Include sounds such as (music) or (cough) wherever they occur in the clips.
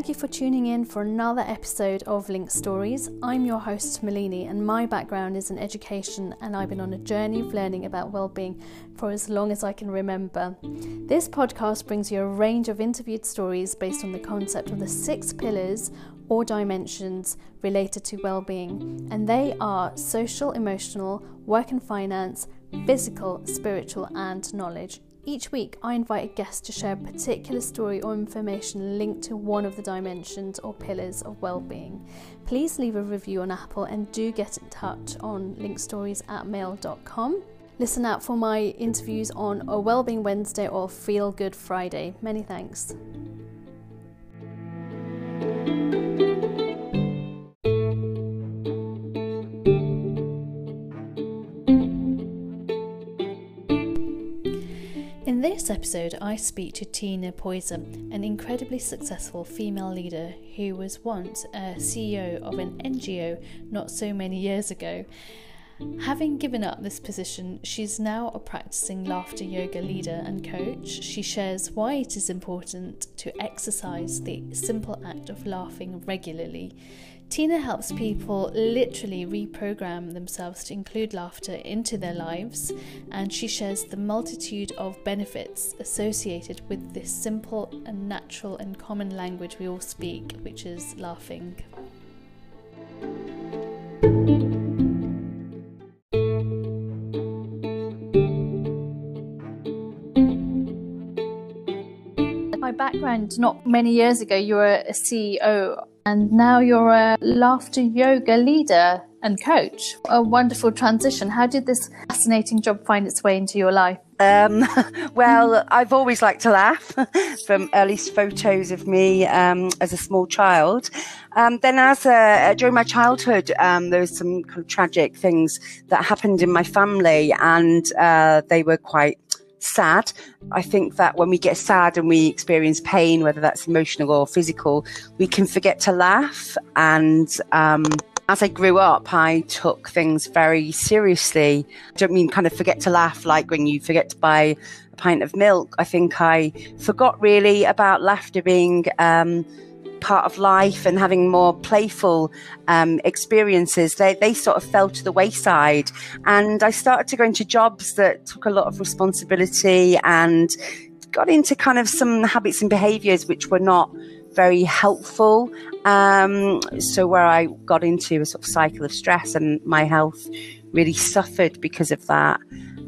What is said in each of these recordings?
Thank you for tuning in for another episode of Link Stories. I'm your host, Malini, and my background is in education, and I've been on a journey of learning about well-being for as long as I can remember. This podcast brings you a range of interviewed stories based on the concept of the six pillars or dimensions related to well-being, and they are social, emotional, work and finance, physical, spiritual, and knowledge. Each week, I invite a guest to share a particular story or information linked to one of the dimensions or pillars of well-being. Please leave a review on Apple and do get in touch on linkstories at mail.com. Listen out for my interviews on a Wellbeing Wednesday or Feel Good Friday. Many thanks. This episode, I speak to Tina Poyzer, an incredibly successful female leader who was once a CEO of an NGO not so many years ago. Having given up this position, she's now a practicing laughter yoga leader and coach. She shares why it is important to exercise the simple act of laughing regularly. Tina helps people literally reprogram themselves to include laughter into their lives, and she shares the multitude of benefits associated with this simple and natural and common language we all speak, which is laughing. Background, not many years ago, you were a CEO and now you're a laughter yoga leader and coach. A wonderful transition. How did this fascinating job find its way into your life? Um, (laughs) well, I've always liked to laugh (laughs) from earliest photos of me um, as a small child. Um, then, as a, during my childhood, um, there was some kind of tragic things that happened in my family, and uh, they were quite sad. I think that when we get sad and we experience pain, whether that's emotional or physical, we can forget to laugh. And um, as I grew up, I took things very seriously. I don't mean kind of forget to laugh like when you forget to buy a pint of milk. I think I forgot really about laughter being. Um, part of life and having more playful um, experiences, they, they sort of fell to the wayside. And I started to go into jobs that took a lot of responsibility and got into kind of some habits and behaviors which were not very helpful. Um, so where I got into a sort of cycle of stress and my health really suffered because of that.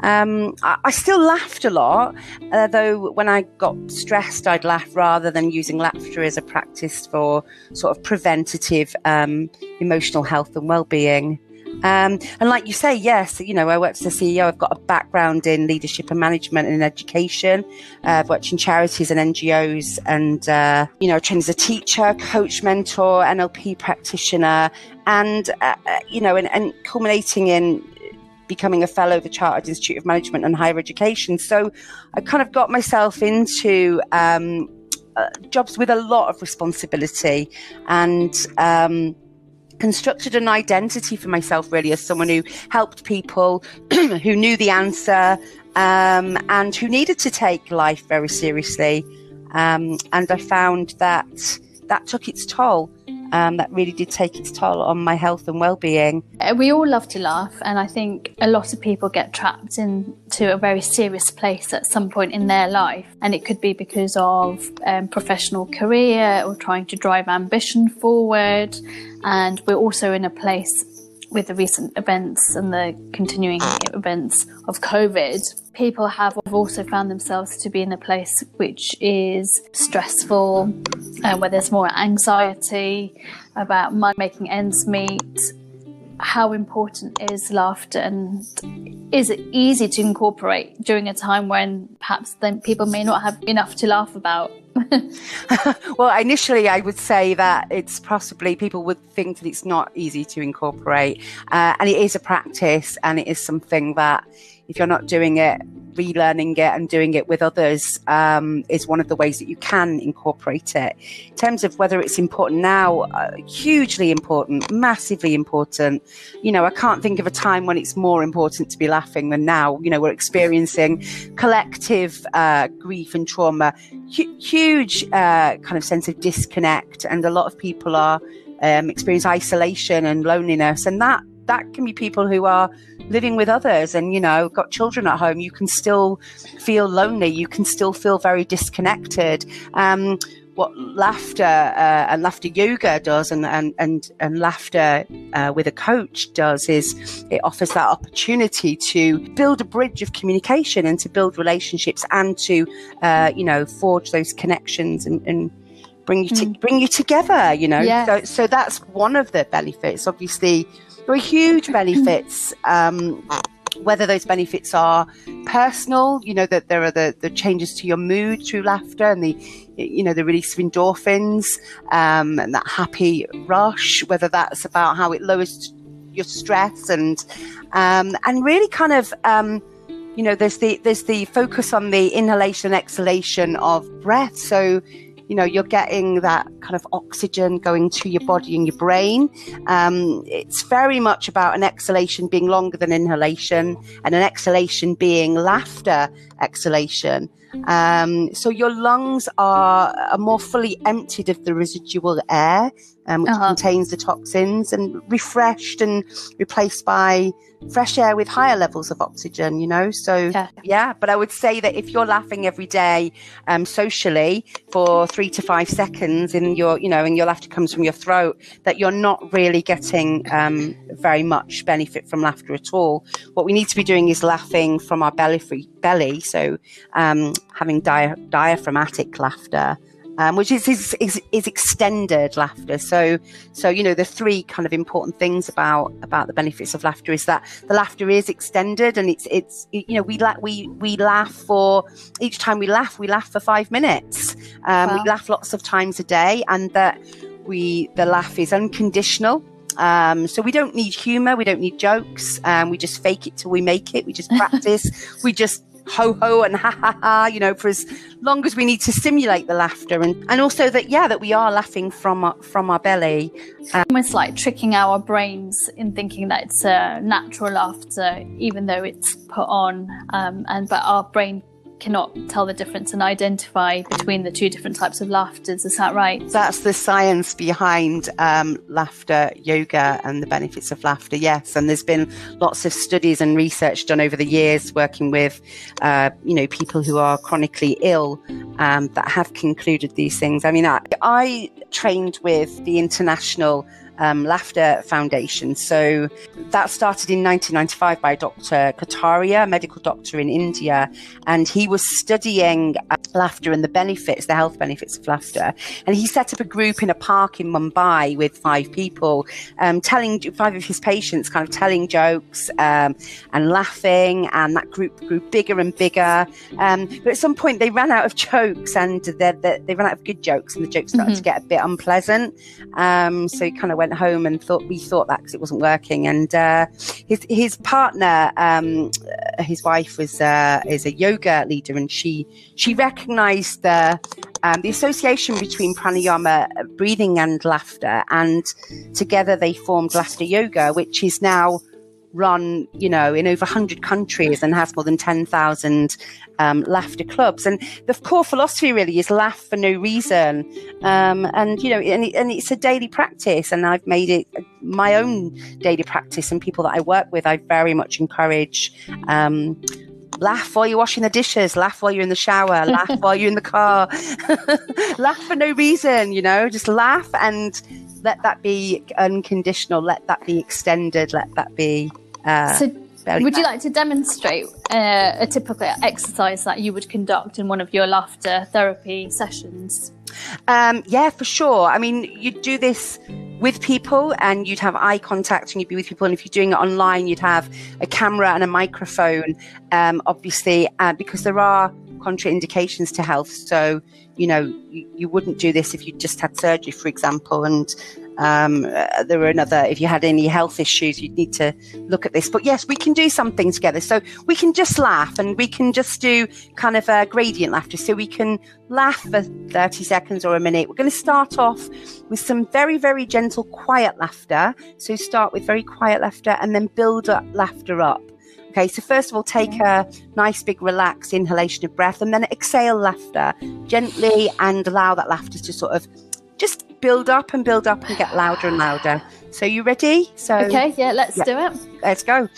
Um, I, I, still laughed a lot, uh, though when I got stressed, I'd laugh rather than using laughter as a practice for sort of preventative um, emotional health and well-being. Um, and like you say, yes, you know, I worked as a CEO. I've got a background in leadership and management and education. Uh, I've worked in charities and NGOs and, uh, you know, trained as a teacher, coach, mentor, NLP practitioner, and, uh, uh, you know, and, and culminating in becoming a fellow of the Chartered Institute of Management and Higher Education. So I kind of got myself into um, uh, jobs with a lot of responsibility and um, constructed an identity for myself really as someone who helped people, (clears throat) who knew the answer, um, and who needed to take life very seriously. Um, and I found that that took its toll um, that really did take its toll on my health and well-being. Uh, we all love to laugh, and I think a lot of people get trapped into a very serious place at some point in their life, and it could be because of um, professional career or trying to drive ambition forward. And we're also in a place with the recent events and the continuing events of COVID, people have also found themselves to be in a place which is stressful, uh, where there's more anxiety about making ends meet. How important is laughter and is it easy to incorporate during a time when perhaps then people may not have enough to laugh about? (laughs) well, initially, I would say that it's possibly people would think that it's not easy to incorporate. Uh, and it is a practice, and it is something that if you're not doing it, relearning it and doing it with others um, is one of the ways that you can incorporate it. In terms of whether it's important now, uh, hugely important, massively important. you know, I can't think of a time when it's more important to be laughing than now. You know, we're experiencing collective uh, grief and trauma, H- huge uh, kind of sense of disconnect, and a lot of people are um, experience isolation and loneliness, and that that can be people who are living with others and you know got children at home you can still feel lonely you can still feel very disconnected um, what laughter uh, and laughter yoga does and and and, and laughter uh, with a coach does is it offers that opportunity to build a bridge of communication and to build relationships and to uh, you know forge those connections and, and bring you to, mm. bring you together you know yes. so so that's one of the benefits obviously there are huge benefits um, whether those benefits are personal, you know, that there are the, the changes to your mood through laughter and the, you know, the release of endorphins um, and that happy rush, whether that's about how it lowers your stress and, um, and really kind of, um, you know, there's the, there's the focus on the inhalation, exhalation of breath. So, you know you're getting that kind of oxygen going to your body and your brain um, it's very much about an exhalation being longer than inhalation and an exhalation being laughter exhalation um, so your lungs are, are more fully emptied of the residual air um, which uh-huh. contains the toxins and refreshed and replaced by fresh air with higher levels of oxygen, you know? So, yeah. yeah. But I would say that if you're laughing every day um, socially for three to five seconds your, you know, and your laughter comes from your throat, that you're not really getting um, very much benefit from laughter at all. What we need to be doing is laughing from our belly, free, belly. So, um, having dia- diaphragmatic laughter um, which is, is, is is extended laughter. So so you know the three kind of important things about about the benefits of laughter is that the laughter is extended and it's it's you know we la- we we laugh for each time we laugh we laugh for five minutes. Um, wow. We laugh lots of times a day, and that we the laugh is unconditional. Um, so we don't need humor, we don't need jokes. Um, we just fake it till we make it. We just (laughs) practice. we just ho ho and ha ha ha, you know, for as long as we need to simulate the laughter and, and also that, yeah, that we are laughing from our, from our belly. Um, Almost like tricking our brains in thinking that it's a natural laughter, even though it's put on. Um, and, but our brain cannot tell the difference and identify between the two different types of laughters. Is that right? That's the science behind um, laughter yoga and the benefits of laughter. Yes, and there's been lots of studies and research done over the years working with, uh, you know, people who are chronically ill um, that have concluded these things. I mean, I, I trained with the international um, Laughter Foundation. So that started in 1995 by Dr. Kataria, a medical doctor in India, and he was studying uh, laughter and the benefits, the health benefits of laughter. And he set up a group in a park in Mumbai with five people, um, telling five of his patients, kind of telling jokes um, and laughing, and that group grew bigger and bigger. Um, but at some point, they ran out of jokes, and they, they ran out of good jokes, and the jokes started mm-hmm. to get a bit unpleasant. Um, so he kind of went home and thought we thought that because it wasn't working. And uh, his his partner, um, his wife was uh, is a yoga leader, and she she recognised the um, the association between pranayama, breathing, and laughter, and together they formed laughter yoga, which is now run, you know, in over 100 countries and has more than 10,000 um, laughter clubs. And the core philosophy really is laugh for no reason. Um, and, you know, and, it, and, it's a daily practice. And I've made it my own daily practice. And people that I work with, I very much encourage. Um, laugh while you're washing the dishes, laugh while you're in the shower, (laughs) laugh while you're in the car, (laughs) laugh for no reason, you know, just laugh and let that be unconditional, let that be extended, let that be uh, so, would you like to demonstrate uh, a typical exercise that you would conduct in one of your laughter therapy sessions? Um, yeah, for sure. I mean, you'd do this with people and you'd have eye contact and you'd be with people. And if you're doing it online, you'd have a camera and a microphone, um, obviously, uh, because there are contraindications to health. So, you know, you, you, wouldn't do this if you just had surgery, for example. And Um, uh, there are another, if you had any health issues, you'd need to look at this. But yes, we can do something together. So we can just laugh and we can just do kind of a gradient laughter. So we can laugh for 30 seconds or a minute. We're going to start off with some very, very gentle, quiet laughter. So start with very quiet laughter and then build up laughter up. Okay, so first of all, take a nice big relaxed inhalation of breath and then exhale laughter gently and allow that laughter to sort of just build up and build up and get louder and louder. So you ready? So Okay, yeah, let's Yeah. do it. let's go.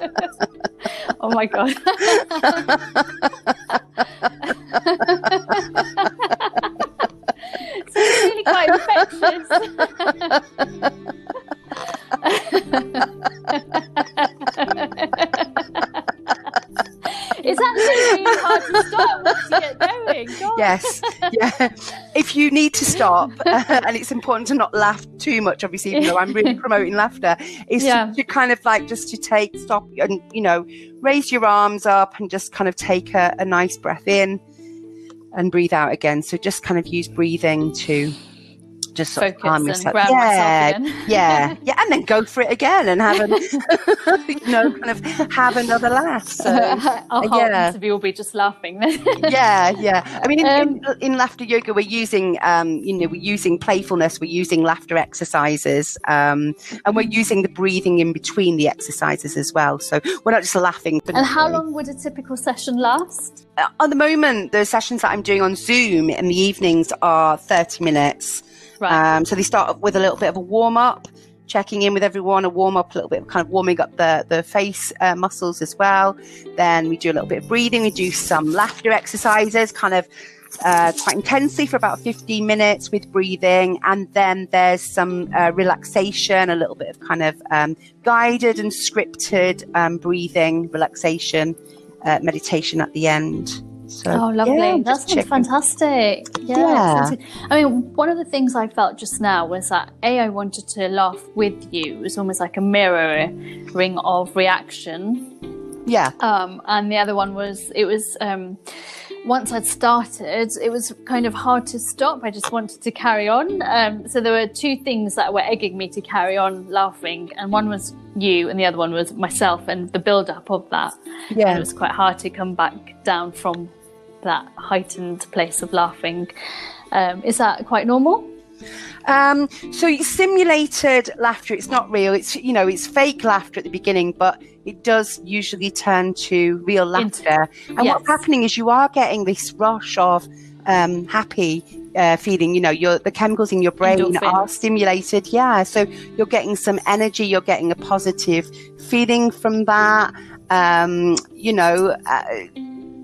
(laughs) oh my god. (laughs) Yes, yeah. If you need to stop, (laughs) and it's important to not laugh too much, obviously, even though I'm really (laughs) promoting laughter, is Yeah. to, to kind of like just to take stop and you know raise your arms up and just kind of take a, a nice breath in and breathe out again. So just kind of use breathing to just sort of Focus calm and yourself. yeah, yeah, yeah, and then go for it again and have an, (laughs) you know, kind of have another laugh. (laughs) So Our whole yeah. interview will be just laughing then. yeah, yeah. I mean, in, in, Um, in laughter yoga, we're using, um, you know, we're using playfulness, we're using laughter exercises, um, and we're using the breathing in between the exercises as well. So we're not just laughing. and how long would a typical session last? Uh, At the moment, the sessions that I'm doing on Zoom in the evenings are 30 minutes. Right. Um, so they start with a little bit of a warm up, checking in with everyone, a warm up, a little bit of kind of warming up the, the face uh, muscles as well. Then we do a little bit of breathing. We do some laughter exercises, kind of uh, quite intensely for about 15 minutes with breathing. And then there's some uh, relaxation, a little bit of kind of um, guided and scripted um, breathing, relaxation, uh, meditation at the end. So, Oh, lovely. yeah, that sounds checking. fantastic. Yeah. Yeah. sounds. I mean, one of the things I felt just now was that A, I wanted to laugh with you. It was almost like a mirroring of reaction. Yeah. Um, and the other one was, it was, um, once I'd started, it was kind of hard to stop. I just wanted to carry on. Um, so there were two things that were egging me to carry on laughing, and one was you, and the other one was myself, and the build up of that. And Yeah. it was quite hard to come back down from that heightened place of laughing. Um, is that quite normal? Um, so it's simulated laughter. It's not real. It's you know it's fake laughter at the beginning, but it does usually turn to real laughter. and what's happening is you are getting this rush of um, happy uh, feeling. You know, your the chemicals in your brain are stimulated. Yeah, so you're getting some energy. You're getting a positive feeling from that. Um, you know. Uh,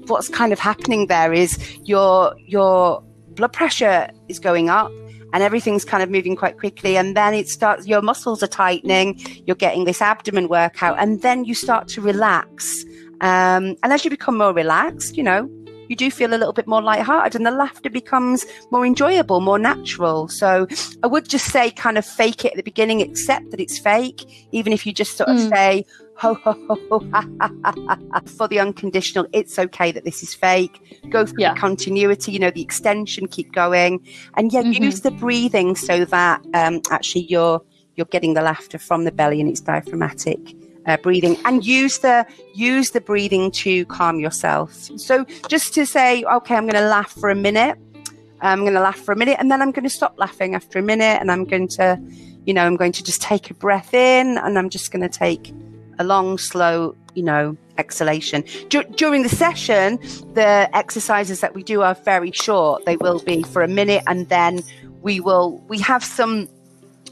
what's kind of happening there is your your blood pressure is going up and everything's kind of moving quite quickly. And then it starts your muscles are tightening you're getting this abdomen workout and then you start to relax. Um, and as you become more relaxed you know you do feel a little bit more lighthearted and the laughter becomes more enjoyable more natural. So i would just say kind of fake it at the beginning accept that it's fake even if you just sort of Mm. say ho ho ho ho. Ha, ha, ha, ha, ha, for the unconditional it's okay that this is fake. Go for Yeah. the continuity you know the extension keep going. And yeah Mhm. use the breathing so that um, actually you're you're getting the laughter from the belly and it's diaphragmatic uh, breathing. And use the use the breathing to calm yourself. So just to say okay i'm going to laugh for a minute. I'm going to laugh for a minute and then i'm going to stop laughing after a minute and i'm going to you know i'm going to just take a breath in and i'm just going to take a long slow you know exhalation. Dur- during the session the exercises that we do are very short. They will be for a minute and then we will we have some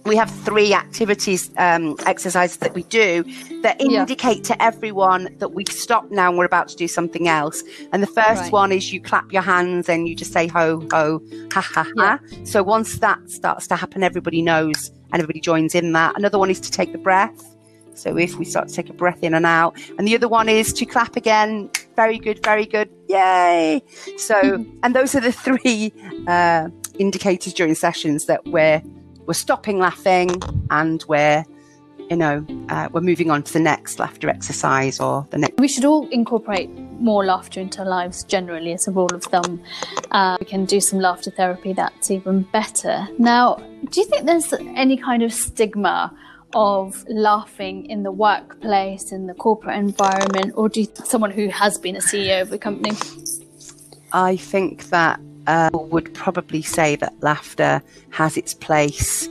we have three activities um, exercises that we do that Yeah. indicate to everyone that we've stopped now and we're about to do something else. And the first Right. one is you clap your hands and you just say ho ho ha ha ha. So once that starts to happen everybody knows and everybody joins in that. Another one is to take the breath so if we start to take a breath in and out, and the other one is to clap again. Very good, very good, yay! So, (laughs) and those are the three uh, indicators during sessions that we're we're stopping laughing and we're you know uh, we're moving on to the next laughter exercise or the next. We should all incorporate more laughter into our lives generally as a rule of thumb. Uh, we can do some laughter therapy, that's even better. Now, do you think there's any kind of stigma of laughing in the workplace, in the corporate environment, or do you, someone who has been a CEO of a company? I think that uh, would probably say that laughter has its place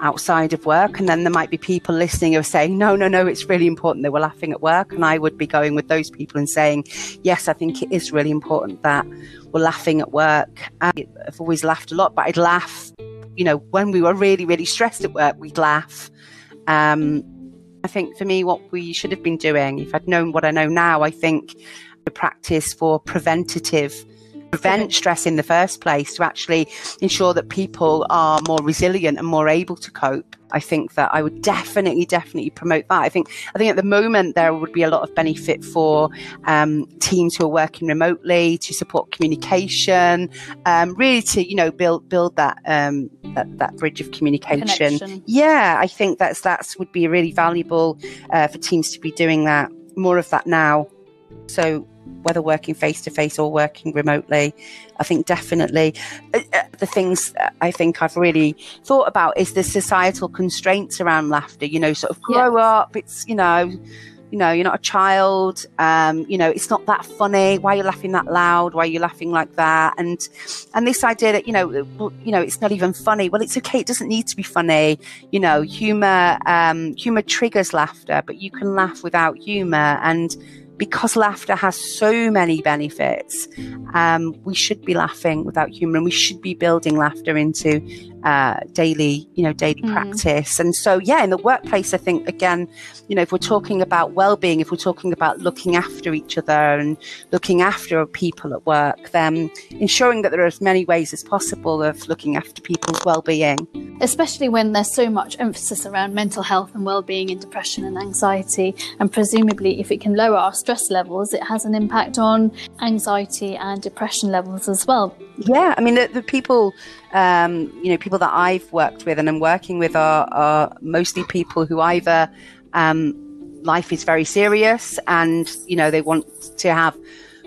outside of work. And then there might be people listening who are saying, no, no, no, it's really important that we're laughing at work. And I would be going with those people and saying, yes, I think it is really important that we're laughing at work. I've always laughed a lot, but I'd laugh, you know, when we were really, really stressed at work, we'd laugh. Um, I think for me, what we should have been doing, if I'd known what I know now, I think the practice for preventative prevent stress in the first place to actually ensure that people are more resilient and more able to cope. I think that I would definitely, definitely promote that. I think, I think at the moment there would be a lot of benefit for um, teams who are working remotely to support communication, um, really to you know build build that um, that, that bridge of communication. Connection. Yeah, I think that's that's would be really valuable uh, for teams to be doing that more of that now. So whether working face to face or working remotely. I think definitely uh, uh, the things I think I've really thought about is the societal constraints around laughter. You know, sort of grow Yes. up. It's you know. You know, you're not a child. Um, you know, it's not that funny. Why are you laughing that loud? Why are you laughing like that? And and this idea that you know, you know, it's not even funny. Well, it's okay. It doesn't need to be funny. You know, humor um, humor triggers laughter, but you can laugh without humor. And because laughter has so many benefits, um, we should be laughing without humor, and we should be building laughter into uh, daily, you know, daily Mm. practice. And so, yeah, in the workplace, I think again, you know, if we're talking about well-being, if we're talking about looking after each other and looking after people at work, then ensuring that there are as many ways as possible of looking after people's well-being. especially when there's so much emphasis around mental health and well-being and depression and anxiety and presumably if it can lower our stress levels it has an impact on anxiety and depression levels as well Yeah, I mean, the, the people, um, you know, people that I've worked with and I'm working with are, are mostly people who either um, life is very serious and, you know, they want to have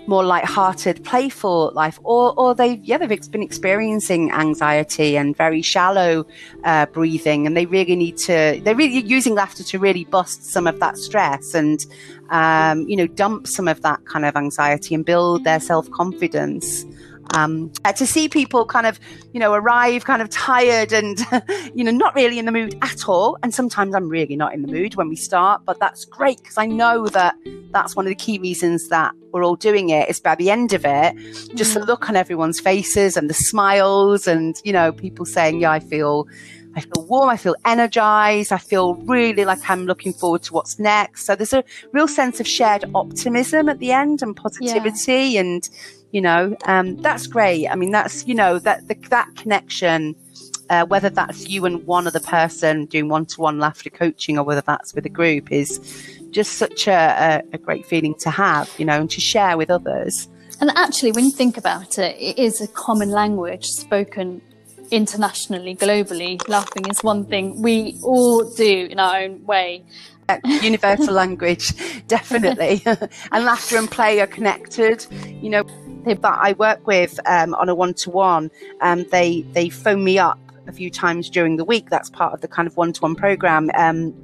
more light-hearted, playful life, or or they yeah they've been experiencing anxiety and very shallow uh, breathing, and they really need to they're really using laughter to really bust some of that stress and um, you know dump some of that kind of anxiety and build their self confidence um, uh, to see people kind of, you know, arrive kind of tired and, (laughs) you know, not really in the mood at all. And sometimes I'm really not in the mood when we start, but that's great because I know that that's one of the key reasons that we're all doing it is by the end of it, just the look on everyone's faces and the smiles and, you know, people saying, yeah, I feel. I feel warm. I feel energized. I feel really like I'm looking forward to what's next. So there's a real sense of shared optimism at the end and positivity and, you know um, that's great. I mean that's you know that the, that connection uh, whether that's you and one other person doing one-to-one laughter coaching or whether that's with a group is just such a, a, a great feeling to have you know and to share with others. And actually when you think about it it is a common language spoken internationally globally. Laughing is one thing we all do in our own way. Uh, universal (laughs) language definitely. (laughs) And laughter and play are connected you know that i work with um, on a one-to-one um, they they phone me up a few times during the week that's part of the kind of one-to-one program um,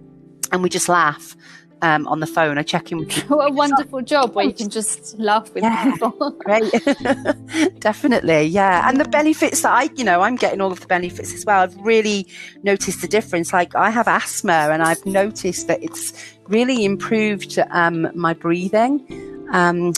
and we just laugh um, on the phone i check in with people (laughs) what a wonderful job where you can just laugh with Yeah. people (laughs) Great. (laughs) Definitely. Yeah. And the benefits that I, you know, I'm getting all of the benefits as well. I've really noticed the difference. Like I have asthma and I've noticed that it's really improved um, my breathing. Um,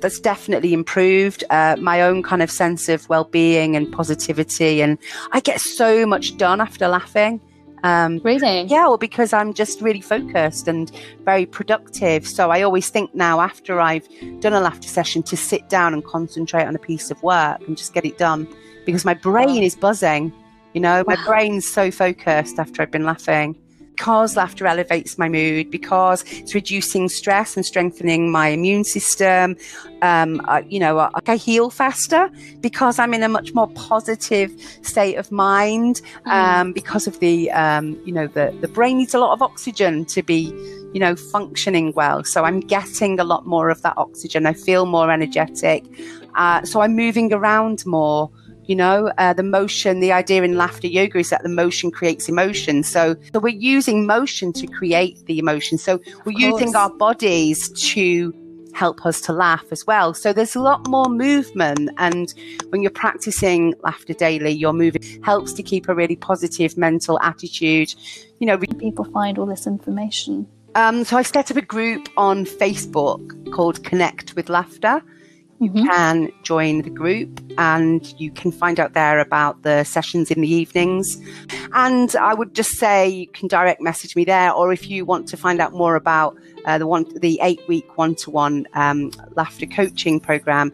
that's definitely improved uh, my own kind of sense of well-being and positivity and i get so much done after laughing um, really yeah, well, because I'm just really focused and very productive. So I always think now, after I've done a laughter session, to sit down and concentrate on a piece of work and just get it done because my brain is buzzing. You know, my Wow. brain's so focused after I've been laughing. Because laughter elevates my mood, because it's reducing stress and strengthening my immune system. Um, I, you know, I, I, heal faster because I'm in a much more positive state of mind. Mm. Um, because of the, um, you know, the the brain needs a lot of oxygen to be you know, functioning well. So I'm getting a lot more of that oxygen. I feel more energetic. Uh, so I'm moving around more. You know, uh, the motion, the idea in laughter yoga is that the motion creates emotion. So, so we're using motion to create the emotion. So we're using our bodies to help us to laugh as well. So there's a lot more movement. And when you're practicing laughter daily, your moving helps to keep a really positive mental attitude. You know, people find all this information. Um, so I set up a group on Facebook called Connect with Laughter. You mm-hmm. can join the group and you can find out there about the sessions in the evenings. And I would just say you can direct message me there, or if you want to find out more about uh, the one, the eight week one to one laughter coaching program,